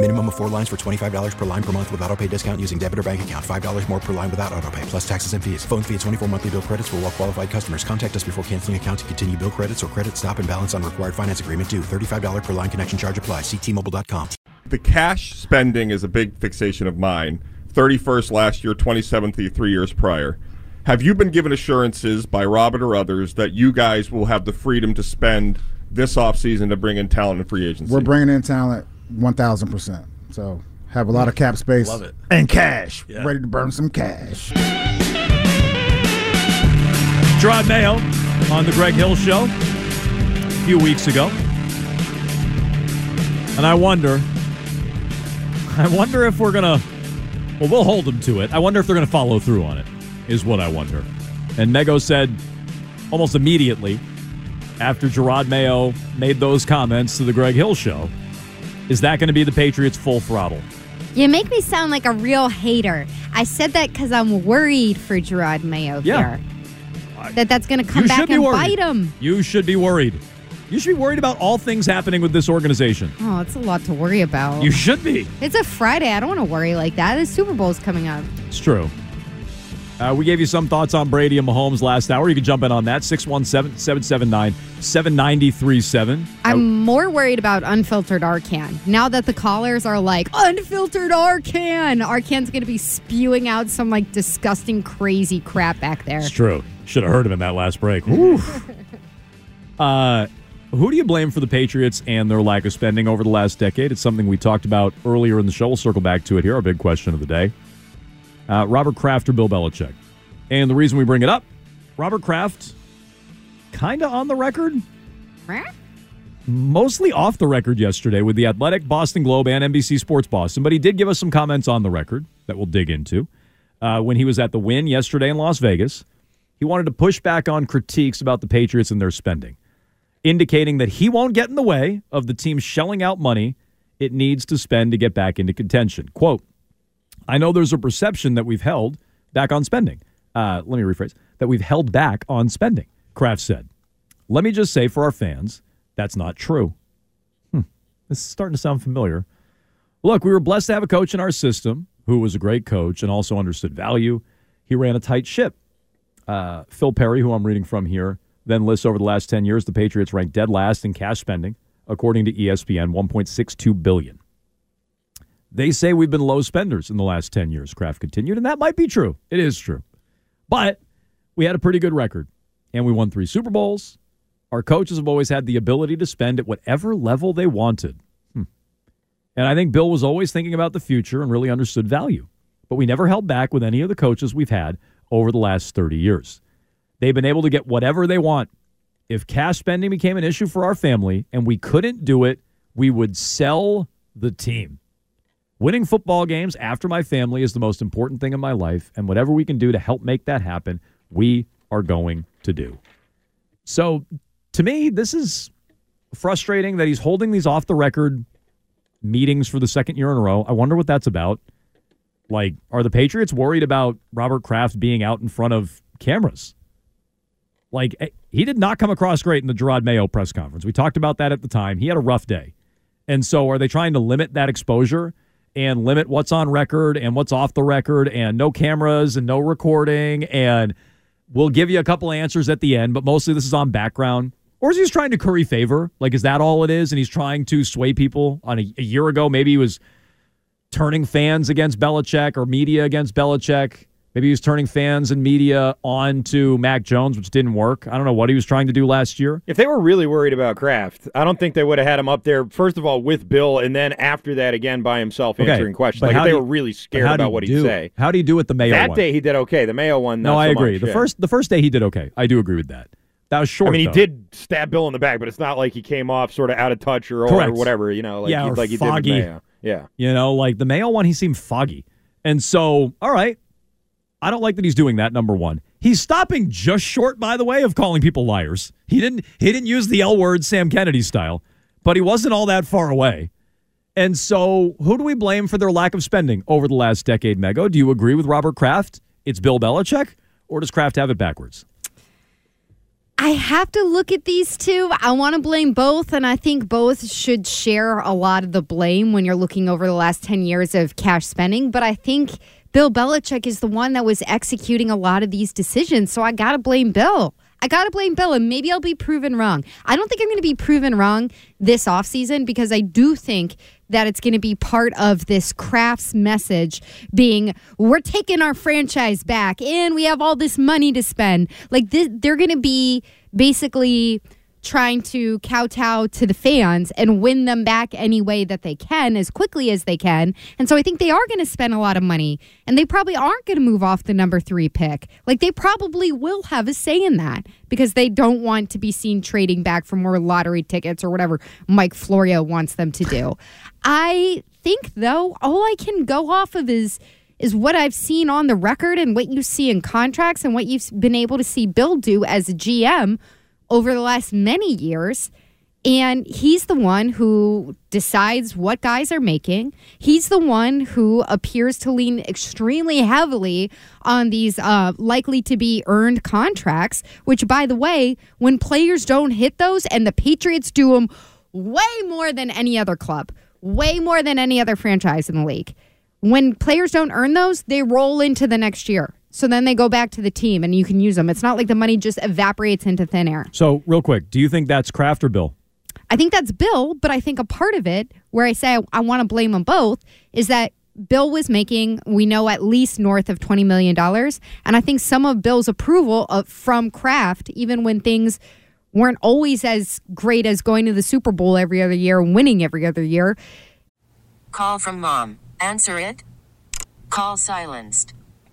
Minimum of four lines for $25 per line per month with auto pay discount using debit or bank account. $5 more per line without auto pay, plus taxes and fees. Phone fee at 24 monthly bill credits for all well qualified customers. Contact us before canceling account to continue bill credits or credit stop and balance on required finance agreement due. $35 per line connection charge apply. Ctmobile.com. The cash spending is a big fixation of mine. 31st last year, 27th the three years prior. Have you been given assurances by Robert or others that you guys will have the freedom to spend this offseason to bring in talent and free agency? We're bringing in talent 1,000%. So have a lot of cap space. Love it. And cash. Yeah. Ready to burn some cash. Jerod Mayo on the Greg Hill Show a few weeks ago. And I wonder, I wonder if we're going to, well, we'll hold them to it. I wonder if they're going to follow through on it, is what I wonder. And Mego said almost immediately after Jerod Mayo made those comments to the Greg Hill Show, is that going to be the Patriots full throttle? You make me sound like a real hater. I said that because I'm worried for Jerod Mayo Yeah. here. That that's going to come you back and worried. bite him. You should be worried. You should be worried about all things happening with this organization. Oh, it's a lot to worry about. You should be. It's a Friday. I don't want to worry like that. The Super Bowl's coming up. It's true. Uh, we gave you some thoughts on Brady and Mahomes last hour. You can jump in on that. 617 779 7937. I'm more worried about unfiltered Arcand. Now that the callers are like, unfiltered Arcand, Arcand's going to be spewing out some like disgusting, crazy crap back there. It's true. Should have heard him in that last break. Uh, who do you blame for the Patriots and their lack of spending over the last decade? It's something we talked about earlier in the show. We'll circle back to it here. Our big question of the day uh, Robert Kraft or Bill Belichick? And the reason we bring it up Robert Kraft, kind of on the record, mostly off the record yesterday with the Athletic, Boston Globe, and NBC Sports Boston, but he did give us some comments on the record that we'll dig into. Uh, when he was at the Wynn yesterday in Las Vegas, he wanted to push back on critiques about the Patriots and their spending, indicating that he won't get in the way of the team shelling out money it needs to spend to get back into contention. Quote, I know there's a perception that we've held back on spending. Uh, let me rephrase that we've held back on spending, Kraft said. Let me just say for our fans, that's not true. Hmm. This is starting to sound familiar. Look, we were blessed to have a coach in our system who was a great coach and also understood value. He ran a tight ship. Uh, Phil Perry, who I'm reading from here, then lists over the last 10 years the Patriots ranked dead last in cash spending, according to ESPN, 1.62 billion. They say we've been low spenders in the last 10 years, Kraft continued, and that might be true. It is true. But we had a pretty good record, and we won three Super Bowls. Our coaches have always had the ability to spend at whatever level they wanted. Hmm. And I think Bill was always thinking about the future and really understood value. But we never held back with any of the coaches we've had over the last 30 years. They've been able to get whatever they want. If cash spending became an issue for our family and we couldn't do it, we would sell the team. Winning football games after my family is the most important thing in my life, and whatever we can do to help make that happen, we are going to do. So, to me, this is frustrating that he's holding these off the record meetings for the second year in a row. I wonder what that's about. Like, are the Patriots worried about Robert Kraft being out in front of cameras? Like, eh, he did not come across great in the Jerod Mayo press conference. We talked about that at the time. He had a rough day. And so, are they trying to limit that exposure and limit what's on record and what's off the record and no cameras and no recording? And we'll give you a couple answers at the end, but mostly this is on background. Or is he just trying to curry favor? Like, is that all it is? And he's trying to sway people? On a, a year ago, maybe he was turning fans against Belichick or media against Belichick. Maybe he was turning fans and media on to Mac Jones, which didn't work. I don't know what he was trying to do last year. If they were really worried about Kraft, I don't think they would have had him up there, first of all, with Bill, and then after that, again, by himself Okay, answering questions. but Like, if they do were really scared about you what he'd say. How do you do with the Mayo that one? day, he did okay. The Mayo one, no, I so agree. much, the yeah. first the first day he did okay. I do agree with that. That was short. I mean, he though. did stab Bill in the back, but it's not like he came off sort of out of touch or, or whatever, you know, like, Yeah, he, or like he foggy. did with Mayo. Yeah. You know, like the Mayo one, he seemed foggy. And so, all right. I don't like that he's doing that, number one. He's stopping just short, by the way, of calling people liars. He didn't he didn't use the L word Sam Kennedy style, but he wasn't all that far away. And so who do we blame for their lack of spending over the last decade, Mego? Do you agree with Robert Kraft? It's Bill Belichick, or does Kraft have it backwards? I have to look at these two. I want to blame both, and I think both should share a lot of the blame when you're looking over the last 10 years of cash spending. But I think Bill Belichick is the one that was executing a lot of these decisions. So I got to blame Bill. I got to blame Bill, and maybe I'll be proven wrong. I don't think I'm going to be proven wrong this offseason because I do think that it's going to be part of this Kraft's message being we're taking our franchise back and we have all this money to spend. Like this, they're going to be basically trying to kowtow to the fans and win them back any way that they can as quickly as they can. And so I think they are going to spend a lot of money and they probably aren't going to move off the number three pick. Like they probably will have a say in that because they don't want to be seen trading back for more lottery tickets or whatever Mike Florio wants them to do. I think though, all I can go off of is is what I've seen on the record and what you see in contracts and what you've been able to see Bill do as a GM over the last many years. And he's the one who decides what guys are making. He's the one who appears to lean extremely heavily on these uh, likely to be earned contracts, which, by the way, when players don't hit those and the Patriots do them way more than any other club, way more than any other franchise in the league. When players don't earn those, they roll into the next year. So then they go back to the team and you can use them. It's not like the money just evaporates into thin air. So, real quick, do you think that's Kraft or Bill? I think that's Bill, but I think a part of it where I say I, I want to blame them both is that Bill was making, we know, at least north of $20 million. And I think some of Bill's approval of, from Kraft, even when things weren't always as great as going to the Super Bowl every other year and winning every other year, Call from mom. Answer it. Call silenced.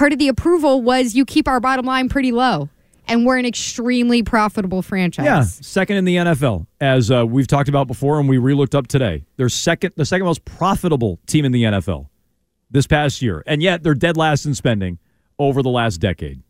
Part of the approval was you keep our bottom line pretty low. And we're an extremely profitable franchise. Yeah, second in the NFL, as uh, we've talked about before, and we re-looked up today. They're second, the second most profitable team in the NFL this past year, and yet they're dead last in spending over the last decade.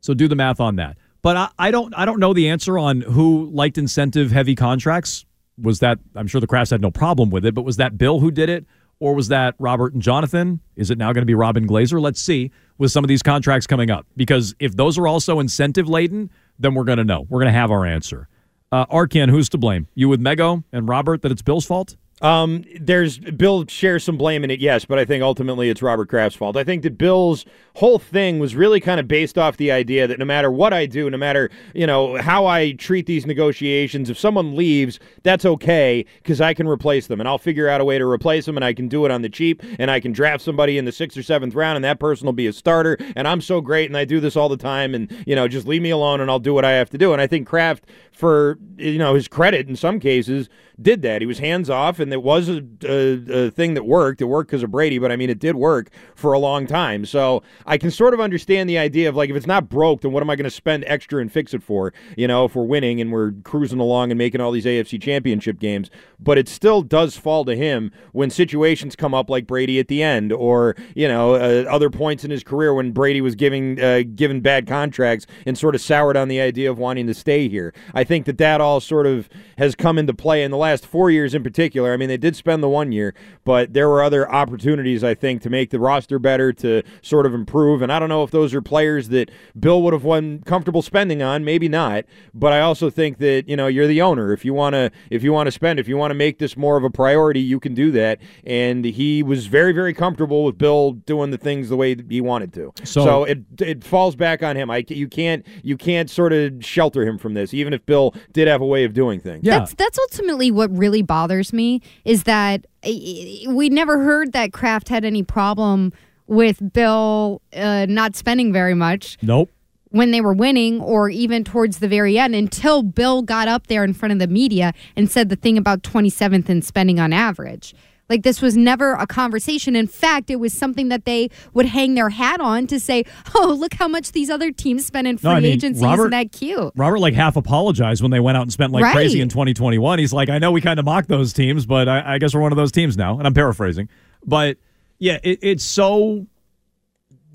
So do the math on that. But I, I don't, I don't know the answer on who liked incentive-heavy contracts. Was that? I'm sure the Krafts had no problem with it, but was that Bill who did it, or was that Robert and Jonathan? Is it now going to be Robin Glazer? Let's see with some of these contracts coming up. Because if those are also incentive laden, then we're going to know. We're going to have our answer. Uh, Arcand, who's to blame? You with Mego and Robert that it's Bill's fault? Um, there's Bill shares some blame in it, yes, but I think ultimately it's Robert Kraft's fault. I think that Bill's whole thing was really kind of based off the idea that no matter what I do, no matter you know how I treat these negotiations, if someone leaves, that's okay because I can replace them and I'll figure out a way to replace them and I can do it on the cheap and I can draft somebody in the sixth or seventh round and that person will be a starter and I'm so great and I do this all the time and you know just leave me alone and I'll do what I have to do. And I think Kraft, for you know his credit in some cases, did that. He was hands off and it was a, a, a thing that worked. It worked because of Brady, but I mean it did work for a long time. So I can sort of understand the idea of like if it's not broke, then what am I going to spend extra and fix it for? You know, if we're winning and we're cruising along and making all these AFC championship games. But it still does fall to him when situations come up like Brady at the end or, you know, uh, other points in his career when Brady was giving uh, given bad contracts and sort of soured on the idea of wanting to stay here. I think that that all sort of has come into play in the last four years in particular. I mean, they did spend the one year, but there were other opportunities, I think, to make the roster better, to sort of improve. And I don't know if those are players that Bill would have won comfortable spending on, maybe not. But I also think that you know you're the owner. If you want to, if you want to spend, if you want to make this more of a priority, you can do that. And he was very, very comfortable with Bill doing the things the way he wanted to. So- so it it falls back on him. I you can't you can't sort of shelter him from this, even if Bill did have a way of doing things. Yeah. That's that's ultimately what really bothers me is that we never heard that Kraft had any problem with Bill uh, not spending very much Nope. when they were winning or even towards the very end until Bill got up there in front of the media and said the thing about 27th in spending on average. Like this was never a conversation. In fact, it was something that they would hang their hat on to say, "Oh, look how much these other teams spend in free No, I mean, agency. Robert- Isn't that cute?" Robert like half apologized when they went out and spent like Right. crazy in 2021. He's like, I know we kind of mocked those teams, but I, I guess we're one of those teams now. And I'm paraphrasing, but yeah, it, it's so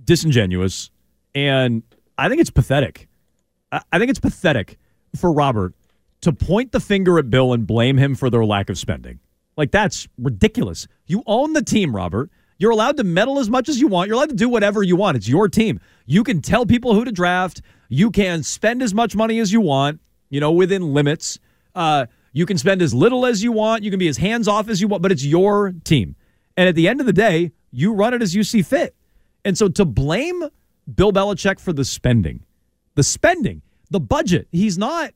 disingenuous, and I think it's pathetic. I, I think it's pathetic for Robert to point the finger at Bill and blame him for their lack of spending. Like that's ridiculous. You own the team, Robert. You're allowed to meddle as much as you want. You're allowed to do whatever you want. It's your team. You can tell people who to draft. You can spend as much money as you want, you know, within limits. Uh, you can spend as little as you want. You can be as hands off as you want, but it's your team. And at the end of the day, you run it as you see fit. And so to blame Bill Belichick for the spending, the spending, the budget, he's not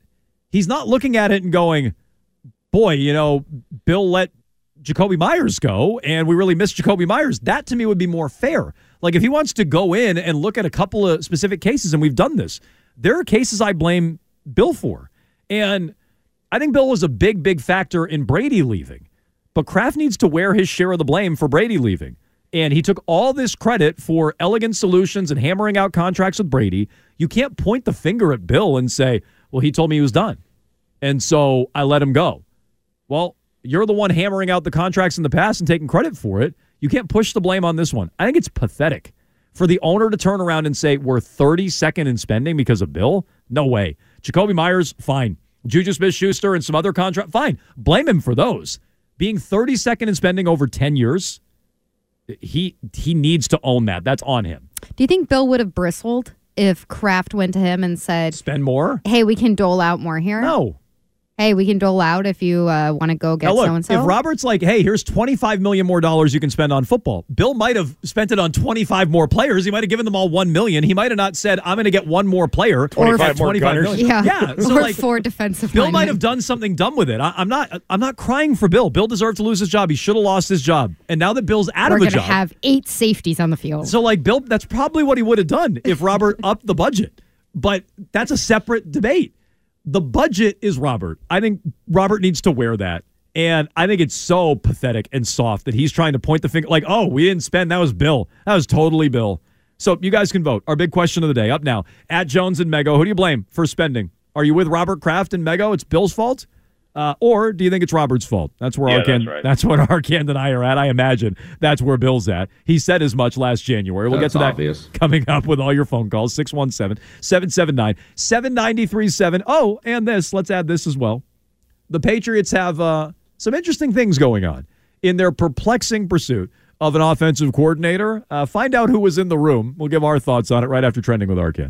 he's not looking at it and going, boy, you know, Bill let Jakobi Meyers go, and we really miss Jakobi Meyers. That to me would be more fair. Like if he wants to go in and look at a couple of specific cases, and we've done this, there are cases I blame Bill for. And I think Bill was a big, big factor in Brady leaving. But Kraft needs to wear his share of the blame for Brady leaving. And he took all this credit for elegant solutions and hammering out contracts with Brady. You can't point the finger at Bill and say, well, he told me he was done. And so I let him go. Well, you're the one hammering out the contracts in the past and taking credit for it. You can't push the blame on this one. I think it's pathetic for the owner to turn around and say we're 32nd in spending because of Bill. No way. Jakobi Meyers, fine. Juju Smith Schuster and some other contract, fine. Blame him for those. Being 32nd in spending over 10 years, he he needs to own that. That's on him. Do you think Bill would have bristled if Kraft went to him and said, Spend more? "Hey, we can dole out more here"? No. Hey, we can dole out if you uh, want to go get Now look, so and so. if Robert's like, "Hey, here's 25 million more dollars you can spend on football," Bill might have spent it on 25 more players. He might have given them all one million. He might have not said, "I'm going to get one more player." at 25 more 25 gunners. million. yeah, yeah. So or like, four defensive. Bill linemen. might have done something dumb with it. I, I'm not. I'm not crying for Bill. Bill deserved to lose his job. He should have lost his job. And now that Bill's out We're of a going to job, have eight safeties on the field. so like Bill, that's probably what he would have done if Robert upped the budget. But that's a separate debate. The budget is Robert. I think Robert needs to wear that. And I think it's so pathetic and soft that he's trying to point the finger like, oh, we didn't spend. That was Bill. That was totally Bill. So you guys can vote. Our big question of the day up now. At Jones and Mego, who do you blame for spending? Are you with Robert Kraft and Mego? It's Bill's fault? Uh, or do you think it's Robert's fault? That's where Yeah, Arcand, that's right. that's what Arcand and I are at. I imagine that's where Bill's at. He said as much last January. We'll That's get to that coming up with all your phone calls 617 779 7937. Oh, and this, let's add this as well. The Patriots have uh, some interesting things going on in their perplexing pursuit of an offensive coordinator. Uh, find out who was in the room. We'll give our thoughts on it right after trending with Arcand.